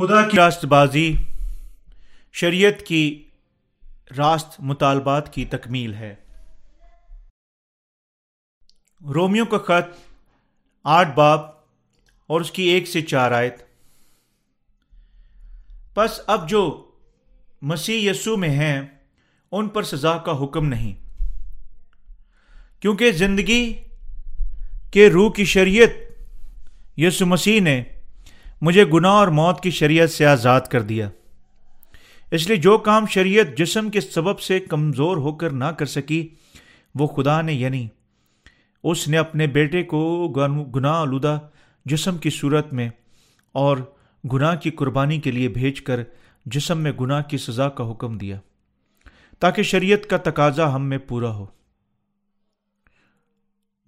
خدا کی راست بازی شریعت کی راست مطالبات کی تکمیل ہے۔ رومیو کا خط آٹھ باب اور اس کی ایک سے چار آیت۔ بس اب جو مسیح یسو میں ہیں، ان پر سزا کا حکم نہیں۔ کیونکہ زندگی کے روح کی شریعت یسو مسیح نے مجھے گناہ اور موت کی شریعت سے آزاد کر دیا۔ اس لیے جو کام شریعت جسم کے سبب سے کمزور ہو کر نہ کر سکی، وہ خدا نے یعنی اس نے اپنے بیٹے کو گناہ آلودہ جسم کی صورت میں اور گناہ کی قربانی کے لیے بھیج کر جسم میں گناہ کی سزا کا حکم دیا، تاکہ شریعت کا تقاضا ہم میں پورا ہو۔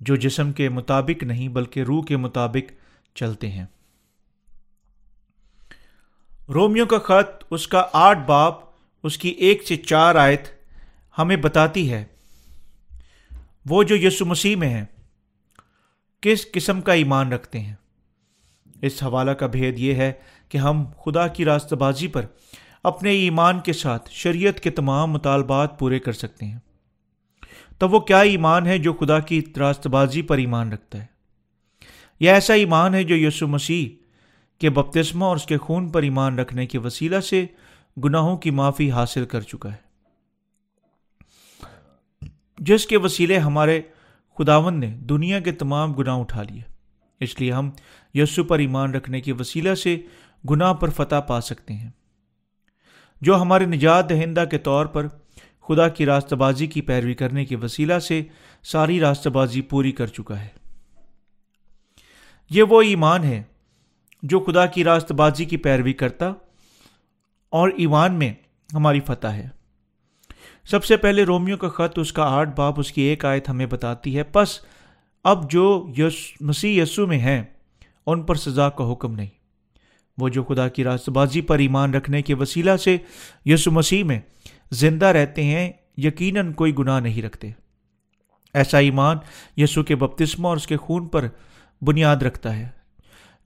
جو جسم کے مطابق نہیں، بلکہ روح کے مطابق چلتے ہیں۔ رومیو کا خط، اس کا آٹھ باپ اس کی ایک سے چار آیت ہمیں بتاتی ہے۔ وہ جو یسو مسیح میں ہیں، کس قسم کا ایمان رکھتے ہیں؟ اس حوالہ کا بھید یہ ہے کہ ہم خدا کی راستہ بازی پر اپنے ایمان کے ساتھ شریعت کے تمام مطالبات پورے کر سکتے ہیں۔ تب وہ کیا ایمان ہے جو خدا کی راست بازی پر ایمان رکھتا ہے؟ یہ ایسا ایمان ہے جو یسو مسیح کہ بپتسمہ اور اس کے خون پر ایمان رکھنے کے وسیلہ سے گناہوں کی معافی حاصل کر چکا ہے۔ جس کے وسیلے ہمارے خداون نے دنیا کے تمام گناہ اٹھا لیے، اس لیے ہم یسو پر ایمان رکھنے کے وسیلہ سے گناہ پر فتح پا سکتے ہیں۔ جو ہمارے نجات دہندہ کے طور پر خدا کی راستہ بازی کی پیروی کرنے کے وسیلہ سے ساری راستہ بازی پوری کر چکا ہے۔ یہ وہ ایمان ہے جو خدا کی راست بازی کی پیروی کرتا اور ایوان میں ہماری فتح ہے۔ سب سے پہلے رومیو کا خط، اس کا آٹھ باپ، اس کی ایک آیت ہمیں بتاتی ہے، پس اب جو یس، مسیح یسو میں ہیں، ان پر سزا کا حکم نہیں۔ وہ جو خدا کی راست بازی پر ایمان رکھنے کے وسیلہ سے یسو مسیح میں زندہ رہتے ہیں، یقیناً کوئی گناہ نہیں رکھتے۔ ایسا ایمان یسو کے بپتسمہ اور اس کے خون پر بنیاد رکھتا ہے۔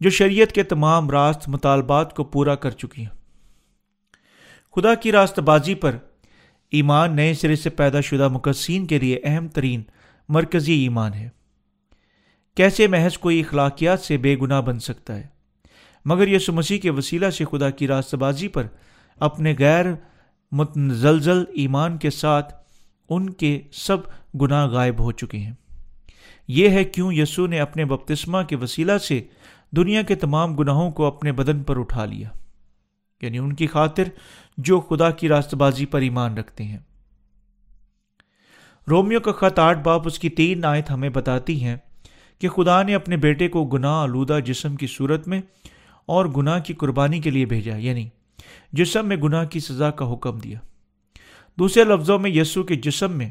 جو شریعت کے تمام راست مطالبات کو پورا کر چکی ہیں۔ خدا کی راست بازی پر ایمان نئے سرے سے پیدا شدہ مقصین کے لیے اہم ترین مرکزی ایمان ہے۔ کیسے محض کوئی اخلاقیات سے بے گناہ بن سکتا ہے؟ مگر یسو مسیح کے وسیلہ سے خدا کی راست بازی پر اپنے غیر متزلزل ایمان کے ساتھ ان کے سب گناہ غائب ہو چکے ہیں۔ یہ ہے کیوں یسو نے اپنے بپتسمہ کے وسیلہ سے دنیا کے تمام گناہوں کو اپنے بدن پر اٹھا لیا۔ یعنی ان کی خاطر جو خدا کی راست بازی پر ایمان رکھتے ہیں۔ رومیو کا خط آٹھ باپ اس کی تین آیت ہمیں بتاتی ہیں کہ خدا نے اپنے بیٹے کو گناہ آلودہ جسم کی صورت میں اور گناہ کی قربانی کے لیے بھیجا یعنی جسم میں گناہ کی سزا کا حکم دیا۔ دوسرے لفظوں میں یسو کے جسم میں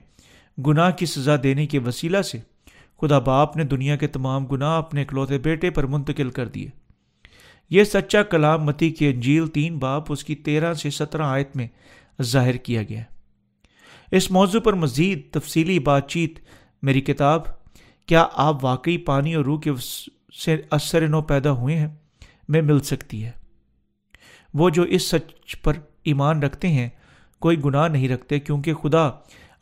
گناہ کی سزا دینے کے وسیلہ سے خدا باپ نے دنیا کے تمام گناہ اپنے اکلوتے بیٹے پر منتقل کر دیے۔ یہ سچا کلام متی کی انجیل تین باپ اس کی تیرہ سے سترہ آیت میں ظاہر کیا گیا اس موضوع پر مزید تفصیلی بات چیت میری کتاب، کیا آپ واقعی پانی اور روح کے سے اثر نو پیدا ہوئے ہیں؟ میں مل سکتی ہے۔ وہ جو اس سچ پر ایمان رکھتے ہیں، کوئی گناہ نہیں رکھتے کیونکہ خدا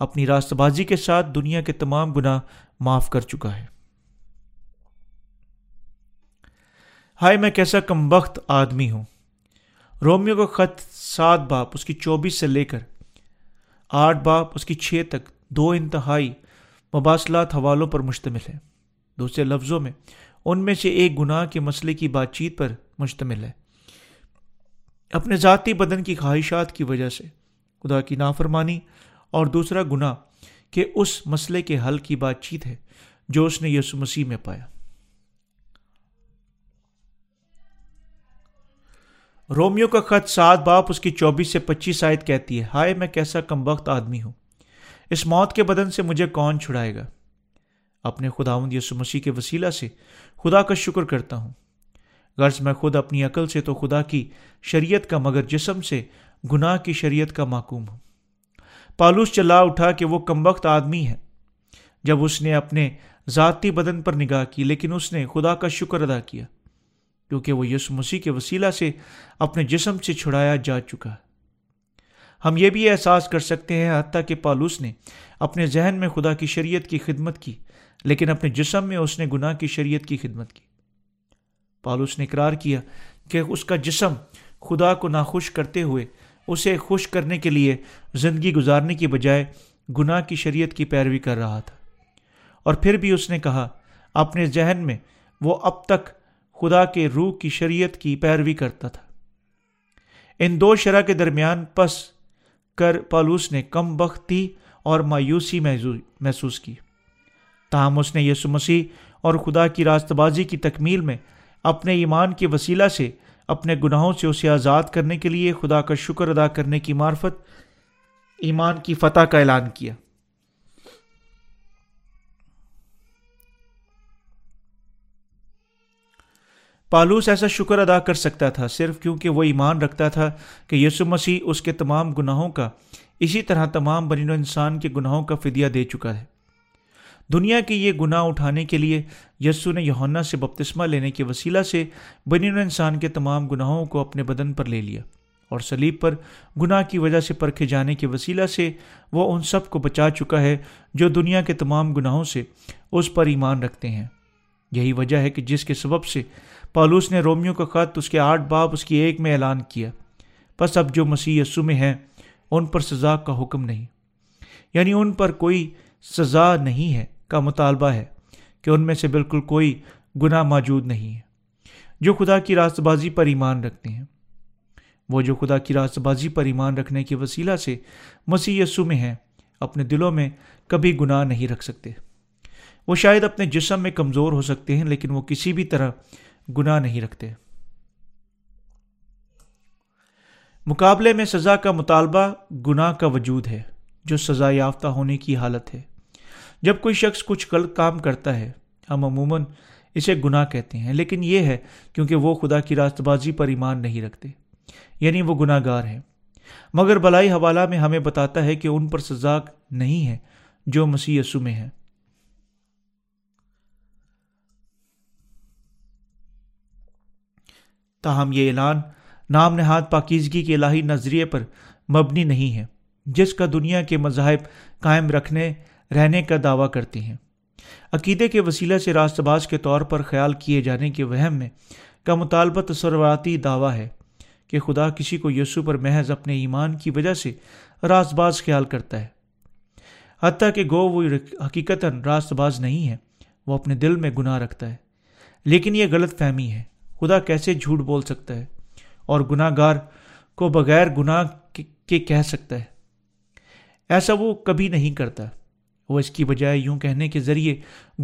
اپنی راست بازی کے ساتھ دنیا کے تمام گناہ معاف کر چکا ہے۔ ہائے، میں کیسا کم وقت آدمی ہوں۔ رومیو کا خط سات باپ، اس کی چوبیس سے لے کر آٹھ باپ، اس کی چھ تک دو انتہائی مباصلات حوالوں پر مشتمل ہے۔ دوسرے لفظوں میں، ان میں سے ایک گناہ کے مسئلے کی بات چیت پر مشتمل ہے۔ اپنے ذاتی بدن کی خواہشات کی وجہ سے۔ خدا کی نافرمانی اور دوسرا گناہ کہ اس مسئلے کے حل کی بات چیت ہے جو اس نے یسو مسیح میں پایا۔ رومیو کا خط سات باپ اس کی چوبیس سے پچیس آیت کہتی ہے، ہائے میں کیسا کم وقت آدمی ہوں۔ اس موت کے بدن سے مجھے کون چھڑائے گا؟ اپنے خداوند یسو مسیح کے وسیلہ سے خدا کا شکر کرتا ہوں۔ غرض میں خود اپنی عقل سے تو خدا کی شریعت کا مگر جسم سے گناہ کی شریعت کا معقوم ہوں۔ پالوس چلا اٹھا کہ وہ کم وقت آدمی ہے۔ جب اس نے اپنے ذاتی بدن پر نگاہ کی، لیکن اس نے خدا کا شکر ادا کیا، کیونکہ وہ یسو مسیح کے وسیلہ سے اپنے جسم سے چھڑایا جا چکا ہم یہ بھی احساس کر سکتے ہیں حتیٰ کہ پالوس نے اپنے ذہن میں خدا کی شریعت کی خدمت کی، لیکن اپنے جسم میں اس نے گناہ کی شریعت کی خدمت کی۔ پالوس نے اقرار کیا کہ اس کا جسم خدا کو ناخوش کرتے ہوئے اسے خوش کرنے کے لیے، زندگی گزارنے کی بجائے گناہ کی شریعت کی پیروی کر رہا تھا۔ اور پھر بھی اس نے کہا، اپنے ذہن میں وہ اب تک خدا کے روح کی شریعت کی پیروی کرتا تھا۔ ان دو شرح کے درمیان پس کر پالوس نے کم بختی اور مایوسی محسوس کی۔ تاہم اس نے یسو مسیح اور خدا کی راست بازی کی تکمیل میں اپنے ایمان کے وسیلہ سے اپنے گناہوں سے اسے آزاد کرنے کے لیے خدا کا شکر ادا کرنے کی معرفت، ایمان کی فتح کا اعلان کیا۔ پالوس ایسا شکر ادا کر سکتا تھا صرف کیونکہ وہ ایمان رکھتا تھا کہ یسو مسیح اس کے تمام گناہوں کا، اسی طرح تمام بنین و انسان کے گناہوں کا فدیہ دے چکا ہے۔ دنیا کے یہ گناہ اٹھانے کے لیے یسو نے یونا سے بپتسمہ لینے کے وسیلہ سے بنین انسان کے تمام گناہوں کو اپنے بدن پر لے لیا اور سلیب پر گناہ کی وجہ سے پرکھے جانے کے وسیلہ سے وہ ان سب کو بچا چکا ہے جو دنیا کے تمام گناہوں سے اس پر ایمان رکھتے ہیں۔ یہی وجہ ہے کہ جس کے سبب سے پالوس نے رومیو کا خط اس کے آٹھ باپ اس کی ایک میں اعلان کیا۔ بس اب جو مسیح یسو میں ہیں، ان پر سزا کا حکم نہیں۔ یعنی ان پر کوئی سزا نہیں ہے۔ کا مطالبہ ہے کہ ان میں سے بالکل کوئی گناہ موجود نہیں ہے۔ جو خدا کی راست بازی پر ایمان رکھتے ہیں۔ وہ جو خدا کی راست بازی پر ایمان رکھنے کے وسیلہ سے مسیح یسو میں ہیں، اپنے دلوں میں کبھی گناہ نہیں رکھ سکتے۔ وہ شاید اپنے جسم میں کمزور ہو سکتے ہیں، لیکن وہ کسی بھی طرح گناہ نہیں رکھتے۔ مقابلے میں سزا کا مطالبہ گناہ کا وجود ہے، جو سزا یافتہ ہونے کی حالت ہے۔ جب کوئی شخص کچھ غلط کام کرتا ہے، ہم عموماً اسے گناہ کہتے ہیں، لیکن یہ ہے کیونکہ وہ خدا کی راست بازی پر ایمان نہیں رکھتے یعنی وہ گناہ گار ہیں۔ مگر بلائی حوالہ میں ہمیں بتاتا ہے کہ ان پر سزا نہیں ہے جو مسیح یسو میں ہے تاہم یہ اعلان نام نہاد پاکیزگی کے الہی نظریے پر مبنی نہیں ہے، جس کا دنیا کے مذاہب قائم رکھنے رہنے کا دعویٰ کرتے ہیں۔ عقیدے کے وسیلہ سے راست باز کے طور پر خیال کیے جانے کے وہم میں کا مطالبہ تصوراتی دعویٰ ہے کہ خدا کسی کو یسو پر محض اپنے ایمان کی وجہ سے راست باز خیال کرتا ہے۔ حتیٰ کہ گو وہ حقیقت راست باز نہیں ہے، وہ اپنے دل میں گناہ رکھتا ہے۔ لیکن یہ غلط فہمی ہے۔ خدا کیسے جھوٹ بول سکتا ہے اور گناہ گار کو بغیر گناہ کے کہہ سکتا ہے؟ ایسا وہ کبھی نہیں کرتا۔ وہ اس کی بجائے یوں کہنے کے ذریعے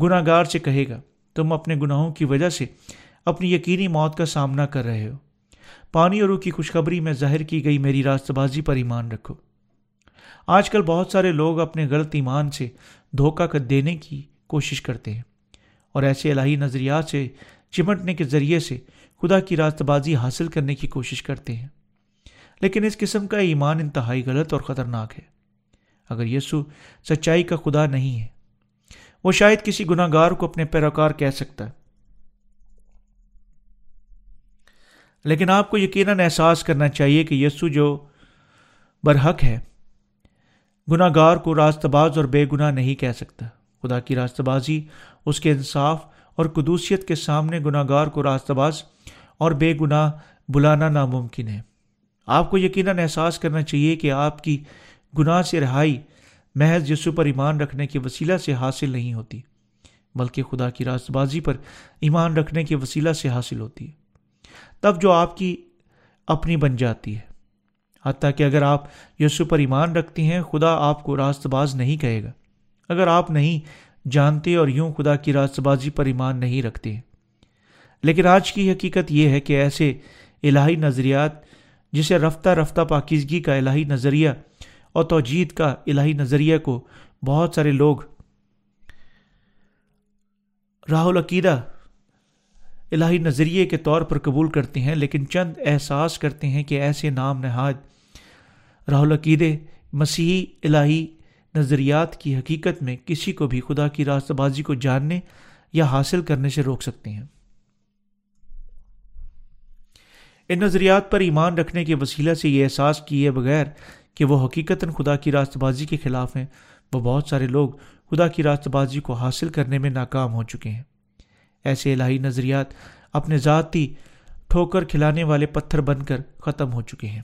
گناہ گار سے کہے گا، تم اپنے گناہوں کی وجہ سے اپنی یقینی موت کا سامنا کر رہے ہو۔ پانی اور روح کی خوشخبری میں ظاہر کی گئی میری راست بازی پر ایمان رکھو۔ آج کل بہت سارے لوگ اپنے غلط ایمان سے دھوکہ کر دینے کی کوشش کرتے ہیں اور ایسے الہی نظریات سے چمٹنے کے ذریعے سے خدا کی راست بازی حاصل کرنے کی کوشش کرتے ہیں۔ لیکن اس قسم کا ایمان انتہائی غلط اور خطرناک ہے۔ اگر یسو سچائی کا خدا نہیں ہے، وہ شاید کسی گناہ گار کو اپنے پیروکار کہہ سکتا ہے۔ لیکن آپ کو یقیناً احساس کرنا چاہیے کہ یسو جو برحق ہے گناہ گار کو راست باز اور بے گناہ نہیں کہہ سکتا۔ خدا کی راست بازی اس کے انصاف اور قدوسیت کے سامنے گناہ گار کو راست باز اور بے گناہ بلانا ناممکن ہے۔ آپ کو یقیناً احساس کرنا چاہیے کہ آپ کی گناہ سے رہائی، محض یسو پر ایمان رکھنے کے وسیلہ سے حاصل نہیں ہوتی، بلکہ خدا کی راست بازی پر ایمان رکھنے کے وسیلہ سے حاصل ہوتی ہے۔ تب جو آپ کی اپنی بن جاتی ہے۔ حتیٰ کہ اگر آپ یسو پر ایمان رکھتی ہیں، خدا آپ کو راست باز نہیں کہے گا۔ اگر آپ نہیں جانتے اور یوں خدا کی راست بازی پر ایمان نہیں رکھتے لیکن آج کی حقیقت یہ ہے کہ ایسے الہی نظریات، جسے رفتہ رفتہ پاکیزگی کا الہی نظریہ اور توجید کا الہی نظریہ کو بہت سارے لوگ راہ العقیدہ الہی نظریے کے طور پر قبول کرتے ہیں، لیکن چند احساس کرتے ہیں کہ ایسے نام نہاد راہ العقیدے مسیحی الہی نظریات کی حقیقت میں کسی کو بھی خدا کی راستہ بازی کو جاننے یا حاصل کرنے سے روک سکتے ہیں۔ ان نظریات پر ایمان رکھنے کے وسیلہ سے یہ احساس کیے بغیر کہ وہ حقیقت خدا کی راست بازی کے خلاف ہیں۔ وہ بہت سارے لوگ خدا کی راست بازی کو حاصل کرنے میں ناکام ہو چکے ہیں۔ ایسے الہی نظریات اپنے ذاتی ٹھوکر کھلانے والے پتھر بن کر ختم ہو چکے ہیں۔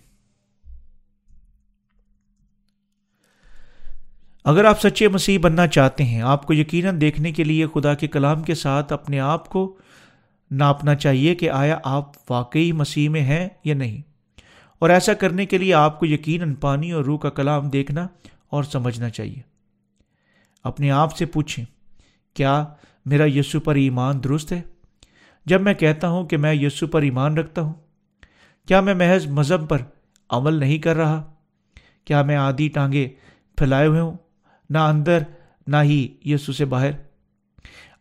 اگر آپ سچے مسیح بننا چاہتے ہیں، آپ کو یقیناً دیکھنے کے لیے خدا کے کلام کے ساتھ اپنے آپ کو ناپنا چاہیے کہ آیا آپ واقعی مسیح میں ہیں یا نہیں۔ اور ایسا کرنے کے لیے آپ کو یقیناً پانی اور روح کا کلام دیکھنا اور سمجھنا چاہیے۔ اپنے آپ سے پوچھیں، کیا میرا یسو پر ایمان درست ہے؟ جب میں کہتا ہوں کہ میں یسو پر ایمان رکھتا ہوں، کیا میں محض مذہب پر عمل نہیں کر رہا؟ کیا میں آدھی ٹانگیں پھیلائے ہوئے ہوں، نہ اندر نہ ہی یسو سے باہر؟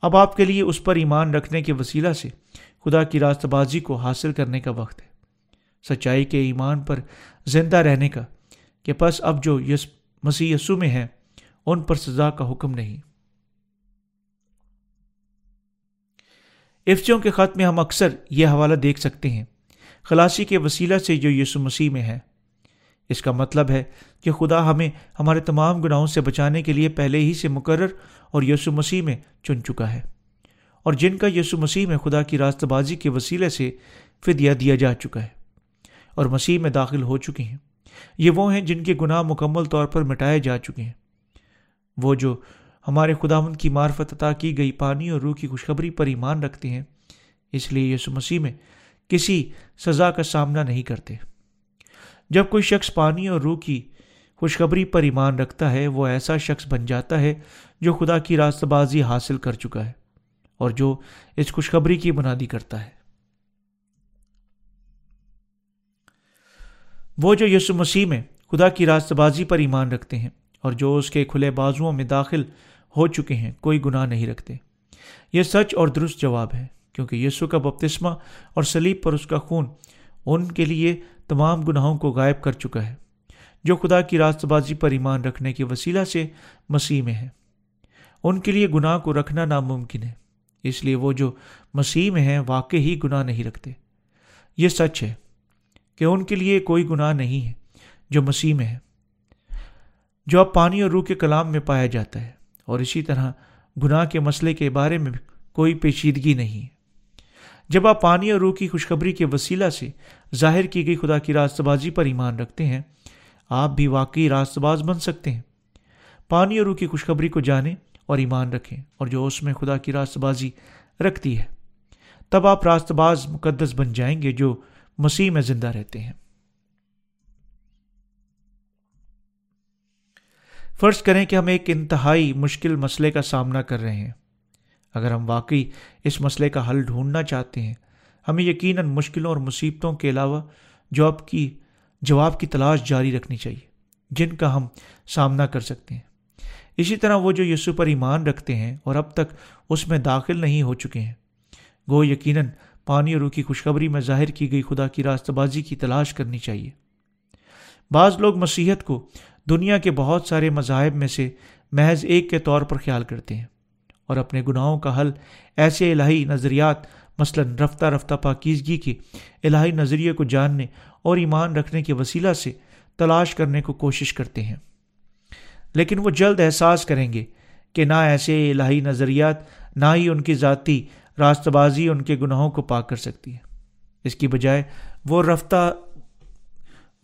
اب آپ کے لیے اس پر ایمان رکھنے کے وسیلہ سے خدا کی راست بازی کو حاصل کرنے کا وقت ہے۔ سچائی کے ایمان پر زندہ رہنے کا کہ پس اب جو یس مسیح یسو میں ہیں، ان پر سزا کا حکم نہیں۔ افچوں کے خط میں ہم اکثر یہ حوالہ دیکھ سکتے ہیں۔ خلاصی کے وسیلہ سے جو یسو مسیح میں ہے اس کا مطلب ہے کہ خدا ہمیں ہمارے تمام گناہوں سے بچانے کے لیے پہلے ہی سے مقرر اور یسو مسیح میں چن چکا ہے۔ اور جن کا یسو مسیح میں خدا کی راست بازی کے وسیلے سے فدیہ دیا جا چکا ہے۔ اور مسیح میں داخل ہو چکے ہیں۔ یہ وہ ہیں جن کے گناہ مکمل طور پر مٹائے جا چکے ہیں۔ وہ جو ہمارے خدا مند کی معرفت عطا کی گئی پانی اور روح کی خوشخبری پر ایمان رکھتے ہیں، اس لیے یسو مسیح میں کسی سزا کا سامنا نہیں کرتے۔ جب کوئی شخص پانی اور روح کی خوشخبری پر ایمان رکھتا ہے، وہ ایسا شخص بن جاتا ہے جو خدا کی راست بازی حاصل کر چکا ہے اور جو اس خوشخبری کی بنادی کرتا ہے۔ وہ جو یسو مسیح میں خدا کی راست بازی پر ایمان رکھتے ہیں اور جو اس کے کھلے بازوؤں میں داخل ہو چکے ہیں، کوئی گناہ نہیں رکھتے۔ یہ سچ اور درست جواب ہے، کیونکہ یسو کا بپتسمہ اور سلیب پر اس کا خون ان کے لیے تمام گناہوں کو غائب کر چکا ہے، جو خدا کی راست بازی پر ایمان رکھنے کے وسیلہ سے مسیح میں ہے ان کے لیے گناہ کو رکھنا ناممکن ہے، اس لیے وہ جو مسیح میں ہیں واقع ہی گناہ نہیں رکھتے۔ یہ سچ ہے۔ کہ ان کے لیے کوئی گناہ نہیں ہے جو مسیح میں ہے، جو اب پانی اور روح کے کلام میں پایا جاتا ہے، اور اسی طرح گناہ کے مسئلے کے بارے میں کوئی پیچیدگی نہیں ہے۔ جب آپ پانی اور روح کی خوشخبری کے وسیلہ سے ظاہر کی گئی خدا کی راست بازی پر ایمان رکھتے ہیں، آپ بھی واقعی راست باز بن سکتے ہیں۔ پانی اور روح کی خوشخبری کو جانیں اور ایمان رکھیں، اور جو اس میں خدا کی راست بازی رکھتی ہے، تب آپ راست باز مقدس بن جائیں گے جو مسیح میں زندہ رہتے ہیں۔ فرض کریں کہ ہم ایک انتہائی مشکل مسئلے کا سامنا کر رہے ہیں۔ اگر ہم واقعی اس مسئلے کا حل ڈھونڈنا چاہتے ہیں، ہمیں یقیناً مشکلوں اور مصیبتوں کے علاوہ جواب کی جواب کی تلاش جاری رکھنی چاہیے، جن کا ہم سامنا کر سکتے ہیں۔ اسی طرح وہ جو یسو پر ایمان رکھتے ہیں اور اب تک اس میں داخل نہیں ہو چکے ہیں گو یقیناً پانی اور روح کی خوشخبری میں ظاہر کی گئی خدا کی راستہ بازی کی تلاش کرنی چاہیے۔ بعض لوگ مسیحت کو دنیا کے بہت سارے مذاہب میں سے محض ایک کے طور پر خیال کرتے ہیں اور اپنے گناہوں کا حل ایسے الہی نظریات، مثلاً رفتہ رفتہ پاکیزگی کے الہی نظریے کو جاننے اور ایمان رکھنے کے وسیلہ سے تلاش کرنے کو کوشش کرتے ہیں۔ لیکن وہ جلد احساس کریں گے کہ نہ ایسے الہی نظریات، نہ ہی ان کی ذاتی راست بازی ان کے گناہوں کو پاک کر سکتی ہے۔ اس کی بجائے وہ رفتہ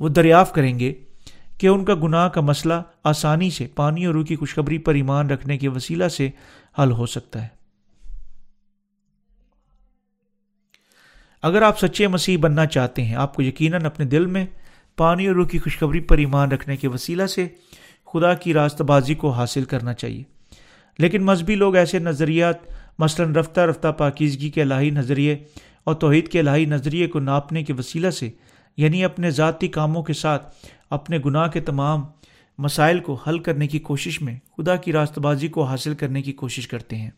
وہ دریافت کریں گے کہ ان کا گناہ کا مسئلہ آسانی سے، پانی اور روح کی خوشخبری پر ایمان رکھنے کے وسیلہ سے حل ہو سکتا ہے۔ اگر آپ سچے مسیح بننا چاہتے ہیں، آپ کو یقیناً اپنے دل میں پانی اور روح کی خوشخبری پر ایمان رکھنے کے وسیلہ سے خدا کی راست بازی کو حاصل کرنا چاہیے۔ لیکن مذہبی لوگ ایسے نظریات مثلاً رفتہ رفتہ پاکیزگی کے الہی نظریے اور توحید کے الہی نظریے کو ناپنے کے وسیلہ سے یعنی اپنے ذاتی کاموں کے ساتھ اپنے گناہ کے تمام مسائل کو حل کرنے کی کوشش میں خدا کی راست بازی کو حاصل کرنے کی کوشش کرتے ہیں۔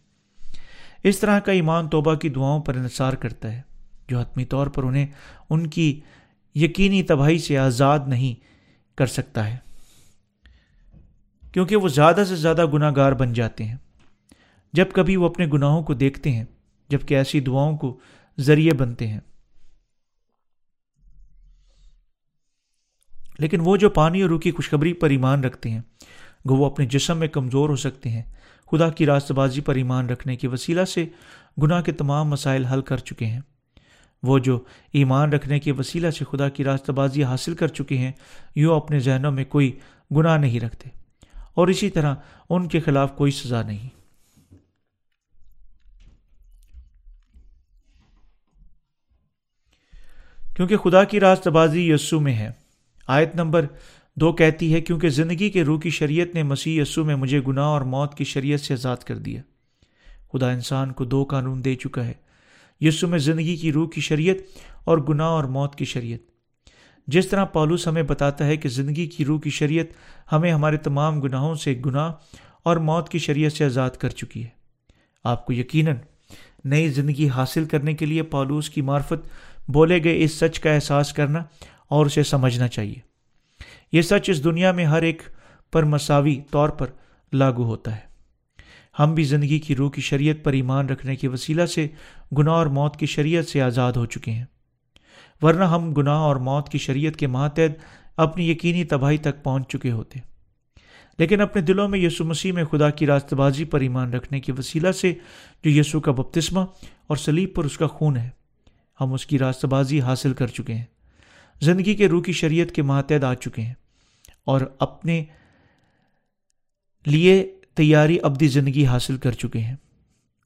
اس طرح کا ایمان توبہ کی دعاؤں پر انحصار کرتا ہے، جو حتمی طور پر انہیں ان کی یقینی تباہی سے آزاد نہیں کر سکتا ہے، کیونکہ وہ زیادہ سے زیادہ گناہ گار بن جاتے ہیں۔ جب کبھی وہ اپنے گناہوں کو دیکھتے ہیں جبکہ ایسی دعاؤں کو ذریعے بنتے ہیں۔ لیکن وہ جو پانی اور روح کی خوشخبری پر ایمان رکھتے ہیں گو وہ اپنے جسم میں کمزور ہو سکتے ہیں۔ خدا کی راست بازی پر ایمان رکھنے کے وسیلہ سے گناہ کے تمام مسائل حل کر چکے ہیں۔ وہ جو ایمان رکھنے کے وسیلہ سے خدا کی راست بازی حاصل کر چکے ہیں، یوں اپنے ذہنوں میں کوئی گناہ نہیں رکھتے۔ اور اسی طرح ان کے خلاف کوئی سزا نہیں۔ کیونکہ خدا کی راست بازی یسو میں ہے۔ آیت نمبر دو کہتی ہے، کیونکہ زندگی کے روح کی شریعت نے مسیح یسو میں مجھے گناہ اور موت کی شریعت سے آزاد کر دیا۔ خدا انسان کو دو قانون دے چکا ہے یسو میں زندگی کی روح کی شریعت اور گناہ اور موت کی شریعت۔ جس طرح پالوس ہمیں بتاتا ہے کہ زندگی کی روح کی شریعت ہمیں ہمارے تمام گناہوں سے گناہ اور موت کی شریعت سے آزاد کر چکی ہے۔ آپ کو یقیناً نئی زندگی حاصل کرنے کے لیے پالوس کی معرفت بولے گئے، اس سچ کا احساس کرنا اور اسے سمجھنا چاہیے۔ یہ سچ اس دنیا میں ہر ایک پر مساوی طور پر لاگو ہوتا ہے۔ ہم بھی زندگی کی روح کی شریعت پر ایمان رکھنے کے وسیلہ سے گناہ اور موت کی شریعت سے آزاد ہو چکے ہیں۔ ورنہ ہم گناہ اور موت کی شریعت کے ماتحت اپنی یقینی تباہی تک پہنچ چکے ہوتے۔ لیکن اپنے دلوں میں یسو مسیح میں خدا کی راست بازی پر ایمان رکھنے کے وسیلہ سے جو یسو کا بپتسمہ اور سلیب پر اس کا خون ہے ہم اس کی راست بازی حاصل کر چکے ہیں۔ زندگی کے روح کی شریعت کے ماتحت آ چکے ہیں اور اپنے لیے تیاری ابدی زندگی حاصل کر چکے ہیں۔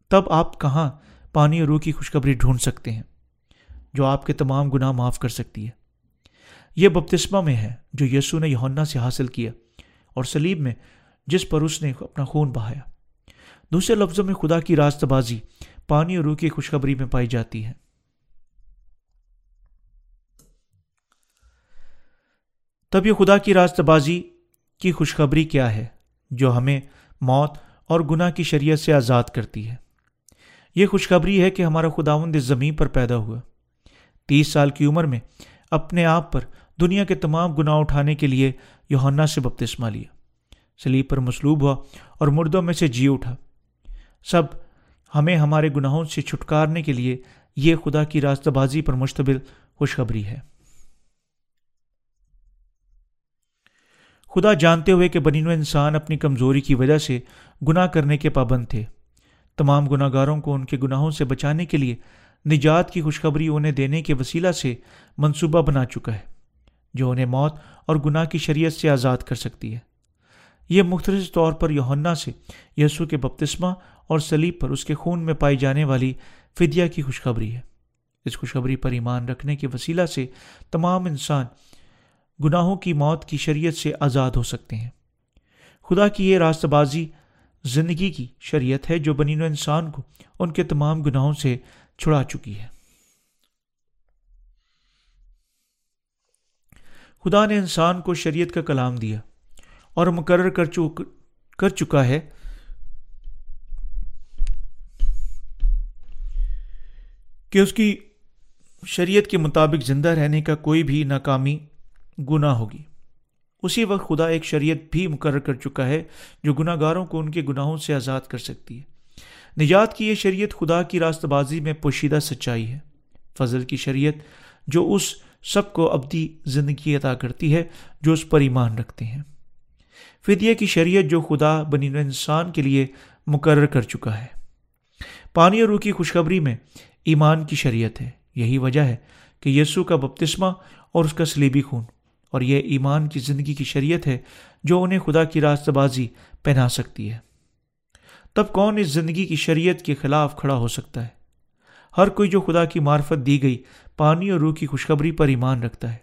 تب آپ کہاں پانی اور روح کی خوشخبری ڈھونڈ سکتے ہیں جو آپ کے تمام گناہ معاف کر سکتی ہے؟ یہ بپتسمہ میں ہے جو یسو نے یونا سے حاصل کیا اور سلیب میں جس پر اس نے اپنا خون بہایا۔ دوسرے لفظوں میں خدا کی راست بازی پانی اور روح کی خوشخبری میں پائی جاتی ہے۔ تب یہ خدا کی راست بازی کی خوشخبری کیا ہے جو ہمیں موت اور گناہ کی شریعت سے آزاد کرتی ہے؟ یہ خوشخبری ہے کہ ہمارا خداوند اس زمین پر پیدا ہوا۔ تیس سال کی عمر میں اپنے آپ پر دنیا کے تمام گناہ اٹھانے کے لیے یوہنا سے بپتسمہ لیا۔ سلیب پر مصلوب ہوا اور مردوں میں سے جی اٹھا۔ سب ہمیں ہمارے گناہوں سے چھٹکارنے کے لیے یہ خدا کی راستہ بازی پر مشتبل خوشخبری ہے۔ خدا جانتے ہوئے کہ بنین و انسان اپنی کمزوری کی وجہ سے گناہ کرنے کے پابند تھے۔ تمام گناہ گاروں کو ان کے گناہوں سے بچانے کے لیے نجات کی خوشخبری انہیں دینے کے وسیلہ سے منصوبہ بنا چکا ہے، جو انہیں موت اور گناہ کی شریعت سے آزاد کر سکتی ہے۔ یہ مختلف طور پر یوہنا سے یسو کے بپتسمہ اور سلیب پر اس کے خون میں پائی جانے والی فدیہ کی خوشخبری ہے۔ اس خوشخبری پر ایمان رکھنے کے وسیلہ سے تمام انسان گناہوں کی موت کی شریعت سے آزاد ہو سکتے ہیں۔ خدا کی یہ راست بازی زندگی کی شریعت ہے جو بنین و انسان کو ان کے تمام گناہوں سے چھڑا چکی ہے۔ خدا نے انسان کو شریعت کا کلام دیا اور مقرر کر چک کر چکا ہے۔ کہ اس کی شریعت کے مطابق زندہ رہنے کا کوئی بھی ناکامی گناہ ہوگی۔ اسی وقت خدا ایک شریعت بھی مقرر کر چکا ہے جو گناہ گاروں کو ان کے گناہوں سے آزاد کر سکتی ہے۔ نجات کی یہ شریعت خدا کی راست بازی میں پوشیدہ سچائی ہے۔ فضل کی شریعت جو اس سب کو ابدی زندگی عطا کرتی ہے جو اس پر ایمان رکھتے ہیں۔ فدیہ کی شریعت جو خدا بنی انسان کے لیے مقرر کر چکا ہے۔ پانی اور روح کی خوشخبری میں ایمان کی شریعت ہے۔ یہی وجہ ہے کہ یسو کا بپتسمہ اور اس کا سلیبی خون۔ اور یہ ایمان کی زندگی کی شریعت ہے جو انہیں خدا کی راست بازی پہنا سکتی ہے۔ تب کون اس زندگی کی شریعت کے خلاف کھڑا ہو سکتا ہے؟ ہر کوئی جو خدا کی معرفت دی گئی پانی اور روح کی خوشخبری پر ایمان رکھتا ہے۔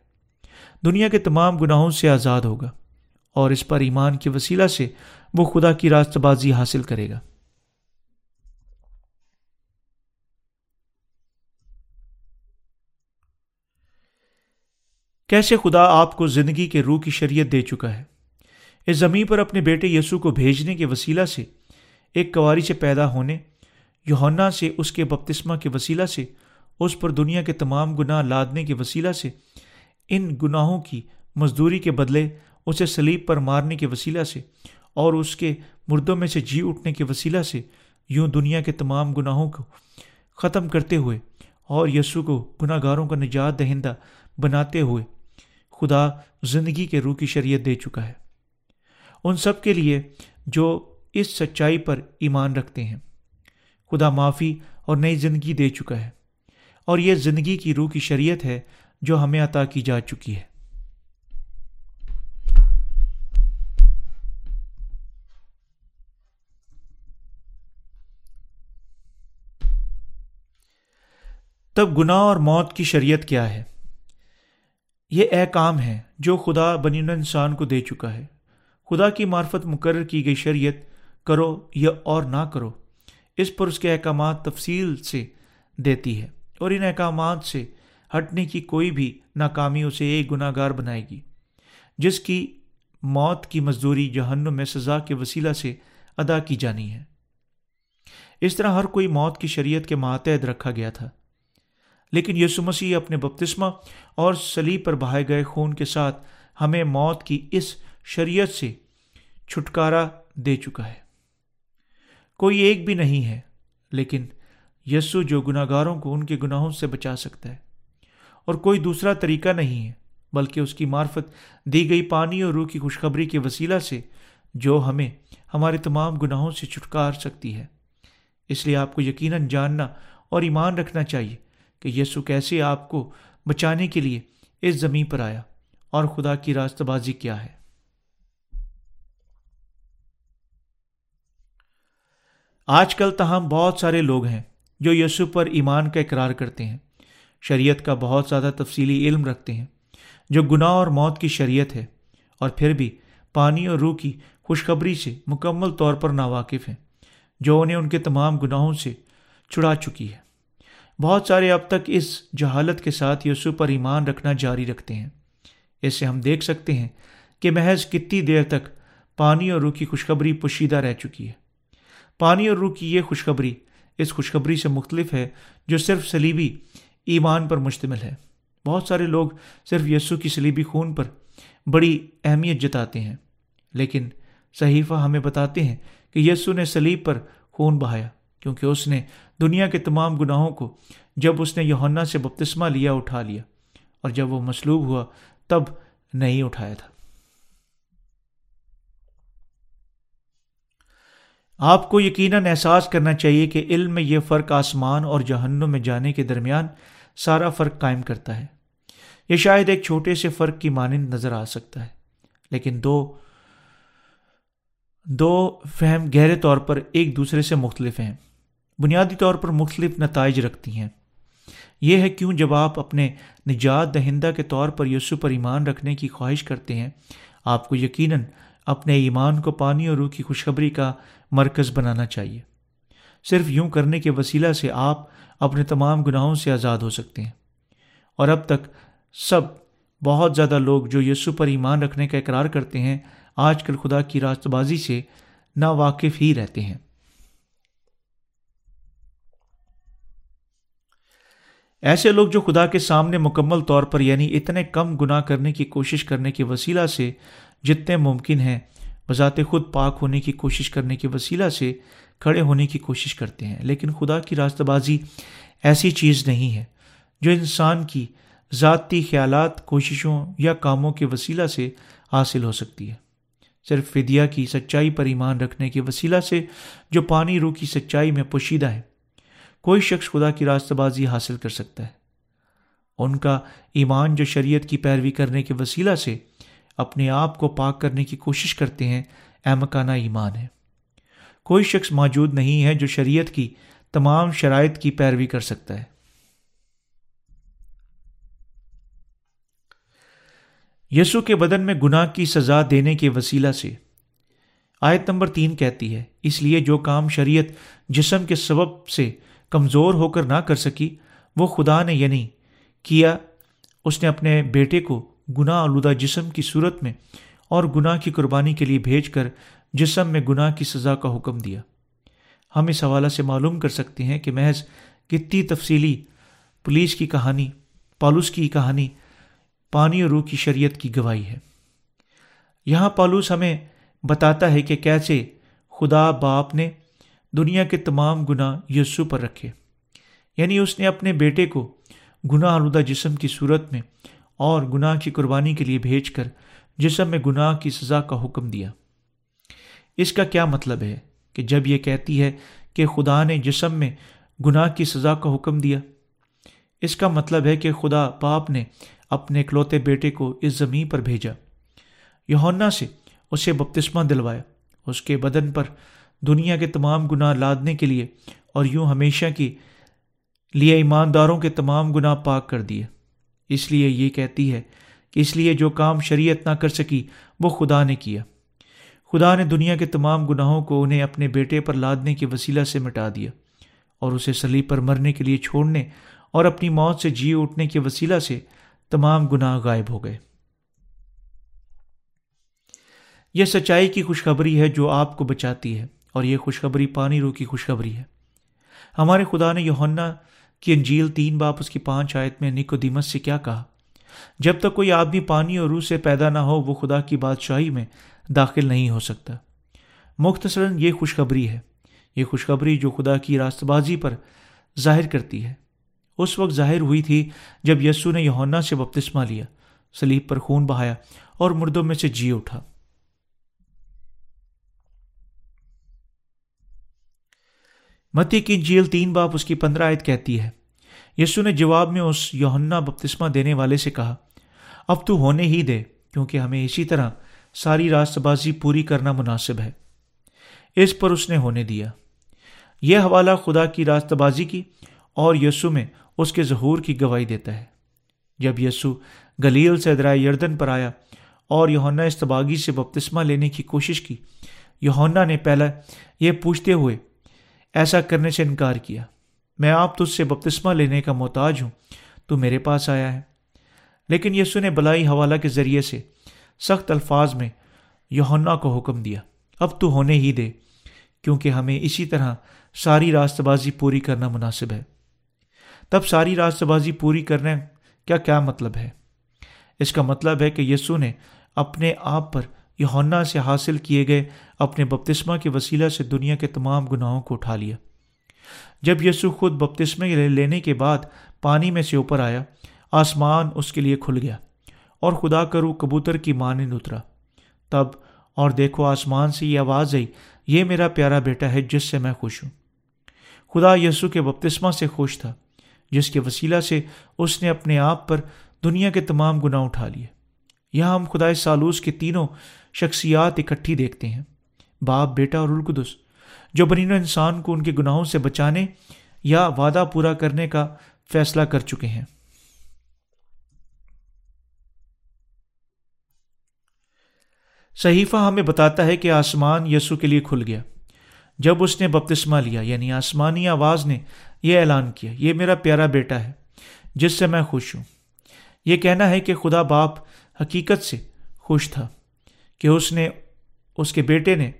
دنیا کے تمام گناہوں سے آزاد ہوگا اور اس پر ایمان کے وسیلہ سے وہ خدا کی راست بازی حاصل کرے گا۔ کیسے خدا آپ کو زندگی کے روح کی شریعت دے چکا ہے؟ اس زمین پر اپنے بیٹے یسو کو بھیجنے کے وسیلہ سے، ایک کواری سے پیدا ہونے یونا سے اس کے بپتسمہ کے وسیلہ سے، اس پر دنیا کے تمام گناہ لادنے کے وسیلہ سے، ان گناہوں کی مزدوری کے بدلے اسے سلیب پر مارنے کے وسیلہ سے اور اس کے مردوں میں سے جی اٹھنے کے وسیلہ سے یوں دنیا کے تمام گناہوں کو ختم کرتے ہوئے اور یسو کو گناہ گاروں کا نجات دہندہ بناتے ہوئے خدا زندگی کے روح کی شریعت دے چکا ہے۔ ان سب کے لیے جو اس سچائی پر ایمان رکھتے ہیں، خدا معافی اور نئی زندگی دے چکا ہے۔ اور یہ زندگی کی روح کی شریعت ہے جو ہمیں عطا کی جا چکی ہے۔ تب گناہ اور موت کی شریعت کیا ہے؟ یہ اے کام ہے جو خدا بنین انسان کو دے چکا ہے۔ خدا کی معرفت مقرر کی گئی شریعت، کرو یا اور نہ کرو، اس پر اس کے احکامات تفصیل سے دیتی ہے اور ان احکامات سے ہٹنے کی کوئی بھی ناکامی اسے ایک گناہ گار بنائے گی۔ جس کی موت کی مزدوری جہنم میں سزا کے وسیلہ سے ادا کی جانی ہے۔ اس طرح ہر کوئی موت کی شریعت کے ماتحت رکھا گیا تھا۔ لیکن یسو مسیح اپنے بپتسمہ اور سلیب پر بہائے گئے خون کے ساتھ ہمیں موت کی اس شریعت سے چھٹکارا دے چکا ہے۔ کوئی ایک بھی نہیں ہے، لیکن یسو جو گناہ گاروں کو ان کے گناہوں سے بچا سکتا ہے۔ اور کوئی دوسرا طریقہ نہیں ہے، بلکہ اس کی معرفت دی گئی پانی اور روح کی خوشخبری کے وسیلہ سے جو ہمیں ہمارے تمام گناہوں سے چھٹکار سکتی ہے۔ اس لیے آپ کو یقیناً جاننا اور ایمان رکھنا چاہیے۔ کہ یسو کیسے آپ کو بچانے کے لیے اس زمین پر آیا اور خدا کی راست بازی کیا ہے۔ آج کل تاہم بہت سارے لوگ ہیں جو یسو پر ایمان کا اقرار کرتے ہیں۔ شریعت کا بہت زیادہ تفصیلی علم رکھتے ہیں، جو گناہ اور موت کی شریعت ہے۔ اور پھر بھی پانی اور روح کی خوشخبری سے مکمل طور پر ناواقف ہیں، جو انہیں ان کے تمام گناہوں سے چھڑا چکی ہے۔ بہت سارے اب تک اس جہالت کے ساتھ یسو پر ایمان رکھنا جاری رکھتے ہیں۔ اس سے ہم دیکھ سکتے ہیں کہ محض کتنی دیر تک پانی اور روح کی خوشخبری پوشیدہ رہ چکی ہے۔ پانی اور روح کی یہ خوشخبری اس خوشخبری سے مختلف ہے جو صرف سلیبی ایمان پر مشتمل ہے۔ بہت سارے لوگ صرف یسو کی سلیبی خون پر بڑی اہمیت جتاتے ہیں، لیکن صحیفہ ہمیں بتاتے ہیں کہ یسو نے سلیب پر خون بہایا۔ کیونکہ اس نے دنیا کے تمام گناہوں کو جب اس نے یونا سے بپتسمہ لیا، اٹھا لیا۔ اور جب وہ مصلوب ہوا، تب نہیں اٹھایا تھا۔ آپ کو یقیناً احساس کرنا چاہیے کہ علم میں یہ فرق آسمان اور جہنم میں جانے کے درمیان سارا فرق قائم کرتا ہے۔ یہ شاید ایک چھوٹے سے فرق کی مانند نظر آ سکتا ہے، لیکن دو دو فہم گہرے طور پر ایک دوسرے سے مختلف ہیں۔ بنیادی طور پر مختلف نتائج رکھتی ہیں۔ یہ ہے کیوں جب آپ اپنے نجات دہندہ کے طور پر یسو پر ایمان رکھنے کی خواہش کرتے ہیں، آپ کو یقیناً اپنے ایمان کو پانی اور روح کی خوشخبری کا مرکز بنانا چاہیے۔ صرف یوں کرنے کے وسیلہ سے آپ اپنے تمام گناہوں سے آزاد ہو سکتے ہیں۔ اور اب تک سب، بہت زیادہ لوگ جو یسو پر ایمان رکھنے کا اقرار کرتے ہیں، آج کل خدا کی راست بازی سے نا واقف ہی رہتے ہیں۔ ایسے لوگ جو خدا کے سامنے مکمل طور پر یعنی اتنے کم گناہ کرنے کی کوشش کرنے کے وسیلہ سے جتنے ممکن ہیں، بذات خود پاک ہونے کی کوشش کرنے کے وسیلہ سے کھڑے ہونے کی کوشش کرتے ہیں۔ لیکن خدا کی راستہ بازی ایسی چیز نہیں ہے جو انسان کی ذاتی خیالات، کوششوں یا کاموں کے وسیلہ سے حاصل ہو سکتی ہے۔ صرف فدیہ کی سچائی پر ایمان رکھنے کے وسیلہ سے جو پانی روح کی سچائی میں پوشیدہ ہے۔ کوئی شخص خدا کی راستہ بازی حاصل کر سکتا ہے۔ ان کا ایمان جو شریعت کی پیروی کرنے کے وسیلہ سے اپنے آپ کو پاک کرنے کی کوشش کرتے ہیں احمکانہ ایمان ہے۔ کوئی شخص موجود نہیں ہے جو شریعت کی تمام شرائط کی پیروی کر سکتا ہے۔ یسو کے بدن میں گناہ کی سزا دینے کے وسیلہ سے۔ آیت نمبر تین کہتی ہے، اس لیے جو کام شریعت جسم کے سبب سے کمزور ہو کر نہ کر سکی۔ وہ خدا نے یعنی کیا، اس نے اپنے بیٹے کو گناہ آلودہ جسم کی صورت میں اور گناہ کی قربانی کے لیے بھیج کر جسم میں گناہ کی سزا کا حکم دیا۔ ہم اس حوالہ سے معلوم کر سکتے ہیں کہ محض کتنی تفصیلی پولیس کی کہانی، پالوس کی کہانی، پانی اور روح کی شریعت کی گواہی ہے۔ یہاں پالوس ہمیں بتاتا ہے کہ کیسے خدا باپ نے دنیا کے تمام گناہ یسو پر رکھے۔ یعنی اس نے اپنے بیٹے کو گناہ آلودہ جسم کی صورت میں اور گناہ کی قربانی کے لیے بھیج کر جسم میں گناہ کی سزا کا حکم دیا۔ اس کا کیا مطلب ہے کہ جب یہ کہتی ہے کہ خدا نے جسم میں گناہ کی سزا کا حکم دیا؟ اس کا مطلب ہے کہ خدا باپ نے اپنے اکلوتے بیٹے کو اس زمین پر بھیجا۔ یونا سے اسے بپتسمہ دلوایا۔ اس کے بدن پر دنیا کے تمام گناہ لادنے کے لیے اور یوں ہمیشہ کی لیے ایمانداروں کے تمام گناہ پاک کر دیے۔ اس لیے یہ کہتی ہے کہ اس لیے جو کام شریعت نہ کر سکی، وہ خدا نے کیا۔ خدا نے دنیا کے تمام گناہوں کو انہیں اپنے بیٹے پر لادنے کے وسیلہ سے مٹا دیا اور اسے سلیب پر مرنے کے لیے چھوڑنے اور اپنی موت سے جی اٹھنے کے وسیلہ سے تمام گناہ غائب ہو گئے۔ یہ سچائی کی خوشخبری ہے جو آپ کو بچاتی ہے۔ اور یہ خوشخبری پانی رو کی خوشخبری ہے۔ ہمارے خدا نے یونا کی انجیل تین باپ اس کی پانچ آیت میں نکو دیمس سے کیا کہا؟ جب تک کوئی آدمی پانی اور روح سے پیدا نہ ہو، وہ خدا کی بادشاہی میں داخل نہیں ہو سکتا۔ مختصراً یہ خوشخبری ہے۔ یہ خوشخبری جو خدا کی راست بازی پر ظاہر کرتی ہے۔ اس وقت ظاہر ہوئی تھی جب یسو نے یونا سے بپتسمہ لیا سلیب پر خون بہایا اور مردوں میں سے جی اٹھا۔ متی کی جیل تین باپ اس کی پندرہ آیت کہتی ہے۔ یسو نے جواب میں اس یوہنا بپتسمہ دینے والے سے کہا، اب تو ہونے ہی دے، کیونکہ ہمیں اسی طرح ساری راست بازی پوری کرنا مناسب ہے۔ اس پر اس نے ہونے دیا۔ یہ حوالہ خدا کی راست بازی کی اور یسو میں اس کے ظہور کی گواہی دیتا ہے۔ جب یسو گلیل سے درائے یردن پر آیا اور یونا استباغی سے بپتسمہ لینے کی کوشش کی یونا نے پہلا یہ پوچھتے ہوئے ایسا کرنے سے انکار کیا۔ میں آپ تجھ سے بپتسمہ لینے کا محتاج ہوں۔ تو میرے پاس آیا ہے۔ لیکن یسو نے بلائی حوالہ کے ذریعے سے سخت الفاظ میں یونا کو حکم دیا۔ اب تو ہونے ہی دے، کیونکہ ہمیں اسی طرح ساری راست بازی پوری کرنا مناسب ہے۔ تب ساری راست بازی پوری کرنے کا کیا مطلب ہے؟ اس کا مطلب ہے کہ یسو نے اپنے آپ پر یونا سے حاصل کیے گئے اپنے بپتسمہ کے وسیلہ سے دنیا کے تمام گناہوں کو اٹھا لیا۔ جب یسو خود بپتسمے لینے کے بعد پانی میں سے اوپر آیا، آسمان اس کے لیے کھل گیا اور خدا کرو کبوتر کی مانند اترا۔ تب اور دیکھو آسمان سے یہ آواز آئی، یہ میرا پیارا بیٹا ہے جس سے میں خوش ہوں۔ خدا یسو کے بپتسمہ سے خوش تھا، جس کے وسیلہ سے اس نے اپنے آپ پر دنیا کے تمام گناہ اٹھا لیے۔ یہاں ہم خدا سالوس کے تینوں شخصیات اکٹھی دیکھتے ہیں۔ باپ، بیٹا اور القدس، جو برین و انسان کو ان کے گناہوں سے بچانے یا وعدہ پورا کرنے کا فیصلہ کر چکے ہیں۔ صحیفہ ہمیں بتاتا ہے کہ آسمان یسو کے لیے کھل گیا۔ جب اس نے بپتسمہ لیا یعنی آسمانی آواز نے یہ اعلان کیا، یہ میرا پیارا بیٹا ہے، جس سے میں خوش ہوں۔ یہ کہنا ہے کہ خدا باپ حقیقت سے خوش تھا۔ کہ اس نے اس کے بیٹے نے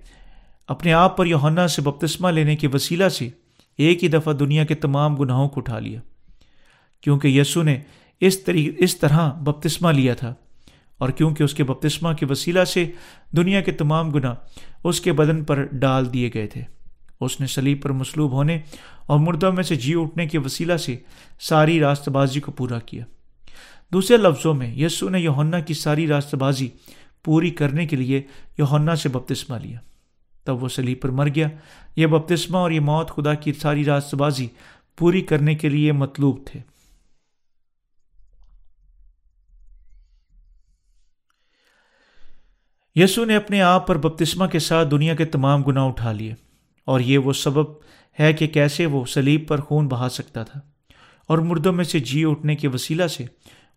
اپنے آپ پر یوہنا سے بپتسمہ لینے کے وسیلہ سے ایک ہی دفعہ دنیا کے تمام گناہوں کو اٹھا لیا۔ کیونکہ یسو نے اس اس طرح بپتسمہ لیا تھا اور کیونکہ اس کے بپتسمہ کے وسیلہ سے دنیا کے تمام گناہ اس کے بدن پر ڈال دیے گئے تھے۔ اس نے سلیب پر مصلوب ہونے اور مردوں میں سے جی اٹھنے کے وسیلہ سے ساری راست بازی کو پورا کیا۔ دوسرے لفظوں میں یسو نے یوہنا کی ساری راست بازی پوری کرنے کے لیے یوہنا سے بپتسمہ لیا۔ تب وہ سلیب پر مر گیا۔ یہ بپتسمہ اور یہ موت خدا کی ساری راست بازی پوری کرنے کے لیے مطلوب تھے۔ یسو نے اپنے آپ پر بپتسمہ کے ساتھ دنیا کے تمام گناہ اٹھا لیے اور یہ وہ سبب ہے کہ کیسے وہ سلیب پر خون بہا سکتا تھا۔ اور مردوں میں سے جی اٹھنے کے وسیلہ سے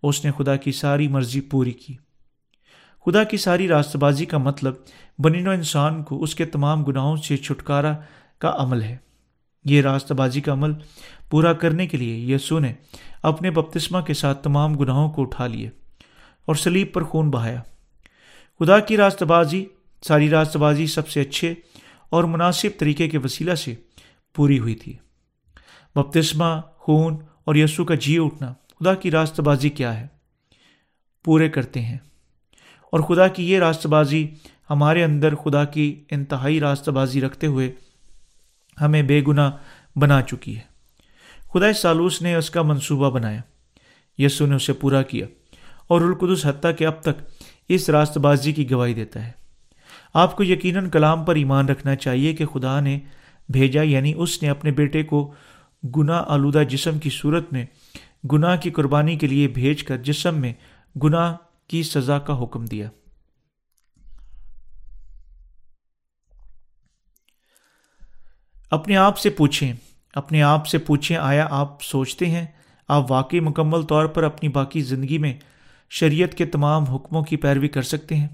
اس نے خدا کی ساری مرضی پوری کی۔ خدا کی ساری راست بازی کا مطلب بنین و انسان کو اس کے تمام گناہوں سے چھٹکارا کا عمل ہے۔ یہ راست بازی کا عمل پورا کرنے کے لیے یسو نے اپنے بپتسمہ کے ساتھ تمام گناہوں کو اٹھا لیے اور سلیب پر خون بہایا۔ خدا کی راست بازی ساری راست بازی سب سے اچھے اور مناسب طریقے کے وسیلہ سے پوری ہوئی تھی۔ بپتسمہ، خون اور یسو کا جی اٹھنا، خدا کی راست بازی کیا ہے؟ پورے کرتے ہیں۔ اور خدا کی یہ راست بازی ہمارے اندر خدا کی انتہائی راست بازی رکھتے ہوئے ہمیں بے گناہ بنا چکی ہے۔ خدا سالوس نے اس کا منصوبہ بنایا۔ یسو نے اسے پورا کیا اور القدس حتیٰ کہ اب تک اس راست بازی کی گواہی دیتا ہے۔ آپ کو یقیناً کلام پر ایمان رکھنا چاہیے کہ خدا نے بھیجا یعنی اس نے اپنے بیٹے کو گناہ آلودہ جسم کی صورت میں گناہ کی قربانی کے لیے بھیج کر جسم میں گناہ کی سزا کا حکم دیا۔ اپنے آپ سے پوچھیں، اپنے آپ سے پوچھیں، آیا آپ سوچتے ہیں؟ آپ واقعی مکمل طور پر اپنی باقی زندگی میں شریعت کے تمام حکموں کی پیروی کر سکتے ہیں؟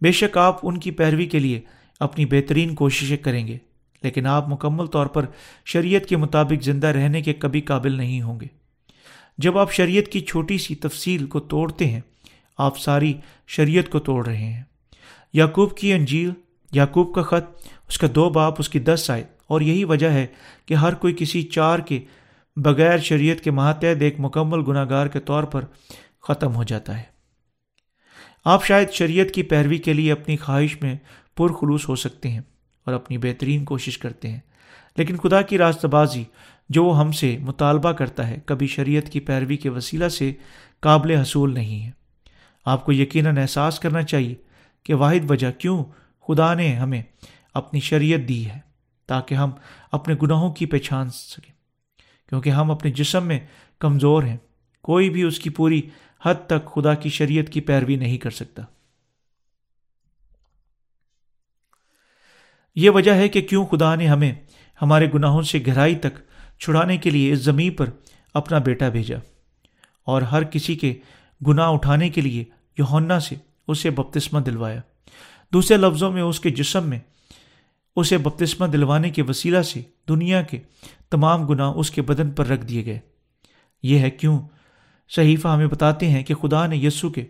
بے شک آپ ان کی پیروی کے لیے اپنی بہترین کوششیں کریں گے، لیکن آپ مکمل طور پر شریعت کے مطابق زندہ رہنے کے کبھی قابل نہیں ہوں گے۔ جب آپ شریعت کی چھوٹی سی تفصیل کو توڑتے ہیں آپ ساری شریعت کو توڑ رہے ہیں۔ یعقوب کی انجیل، یعقوب کا خط، اس کا دو باپ، اس کی دس آئے اور یہی وجہ ہے کہ ہر کوئی کسی چار کے بغیر شریعت کے ماتحت ایک مکمل گناہ گار کے طور پر ختم ہو جاتا ہے۔ آپ شاید شریعت کی پیروی کے لیے اپنی خواہش میں پرخلوص ہو سکتے ہیں اور اپنی بہترین کوشش کرتے ہیں۔ لیکن خدا کی راستہ بازی جو وہ ہم سے مطالبہ کرتا ہے، کبھی شریعت کی پیروی کے وسیلہ سے قابل حصول نہیں ہے۔ آپ کو یقیناً احساس کرنا چاہیے کہ واحد وجہ کیوں خدا نے ہمیں اپنی شریعت دی ہے تاکہ ہم اپنے گناہوں کی پہچان سکیں۔ کیونکہ ہم اپنے جسم میں کمزور ہیں، کوئی بھی اس کی پوری حد تک خدا کی شریعت کی پیروی نہیں کر سکتا۔ یہ وجہ ہے کہ کیوں خدا نے ہمیں ہمارے گناہوں سے گہرائی تک چھڑانے کے لیے اس زمین پر اپنا بیٹا بھیجا اور ہر کسی کے گناہ اٹھانے کے لیے یوہنا سے اسے بپتسمہ دلوایا۔ دوسرے لفظوں میں اس کے جسم میں اسے بپتسمہ دلوانے کے وسیلہ سے دنیا کے تمام گناہ اس کے بدن پر رکھ دیے گئے۔ یہ ہے کیوں؟ صحیفہ ہمیں بتاتے ہیں کہ خدا نے یسو کے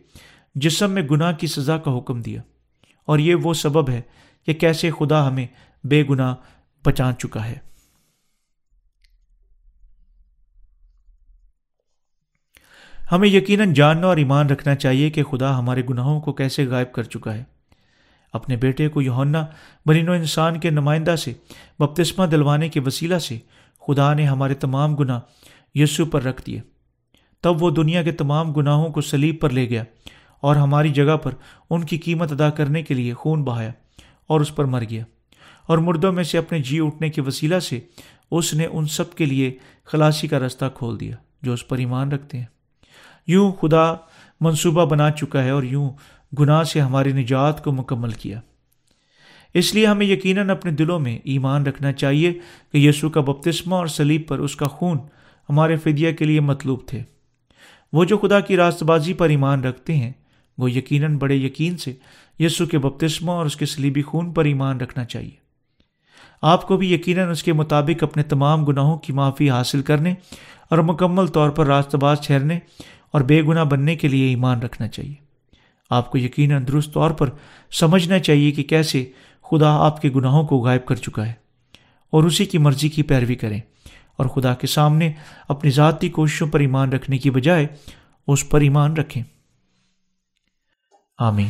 جسم میں گناہ کی سزا کا حکم دیا۔ اور یہ وہ سبب ہے کہ کیسے خدا ہمیں بے گناہ بچا چکا ہے۔ ہمیں یقیناً جاننا اور ایمان رکھنا چاہیے کہ خدا ہمارے گناہوں کو کیسے غائب کر چکا ہے۔ اپنے بیٹے کو یونا بنین و انسان کے نمائندہ سے، بپتسمہ دلوانے کے وسیلہ سے خدا نے ہمارے تمام گناہ یسو پر رکھ دیے۔ تب وہ دنیا کے تمام گناہوں کو سلیب پر لے گیا اور ہماری جگہ پر ان کی قیمت ادا کرنے کے لیے خون بہایا اور اس پر مر گیا۔ اور مردوں میں سے اپنے جی اٹھنے کے وسیلہ سے اس نے ان سب کے لیے خلاصی کا رستہ کھول دیا جو اس پر ایمان رکھتے ہیں۔ یوں خدا منصوبہ بنا چکا ہے اور یوں گناہ سے ہماری نجات کو مکمل کیا۔ اس لیے ہمیں یقیناً اپنے دلوں میں ایمان رکھنا چاہیے کہ یسوع کا بپتسمہ اور سلیب پر اس کا خون ہمارے فدیہ کے لیے مطلوب تھے۔ وہ جو خدا کی راست بازی پر ایمان رکھتے ہیں، وہ یقیناً بڑے یقین سے یسو کے بپتسمہ اور اس کے سلیبی خون پر ایمان رکھنا چاہیے۔ آپ کو بھی یقیناً اس کے مطابق اپنے تمام گناہوں کی معافی حاصل کرنے اور مکمل طور پر راست باز ٹھہرنے اور بے گناہ بننے کے لیے ایمان رکھنا چاہیے۔ آپ کو یقیناً درست طور پر سمجھنا چاہیے کہ کیسے خدا آپ کے گناہوں کو غائب کر چکا ہے اور اسی کی مرضی کی پیروی کریں۔ اور خدا کے سامنے اپنی ذاتی کوششوں پر ایمان رکھنے کی بجائے اس پر ایمان رکھیں۔ آمین۔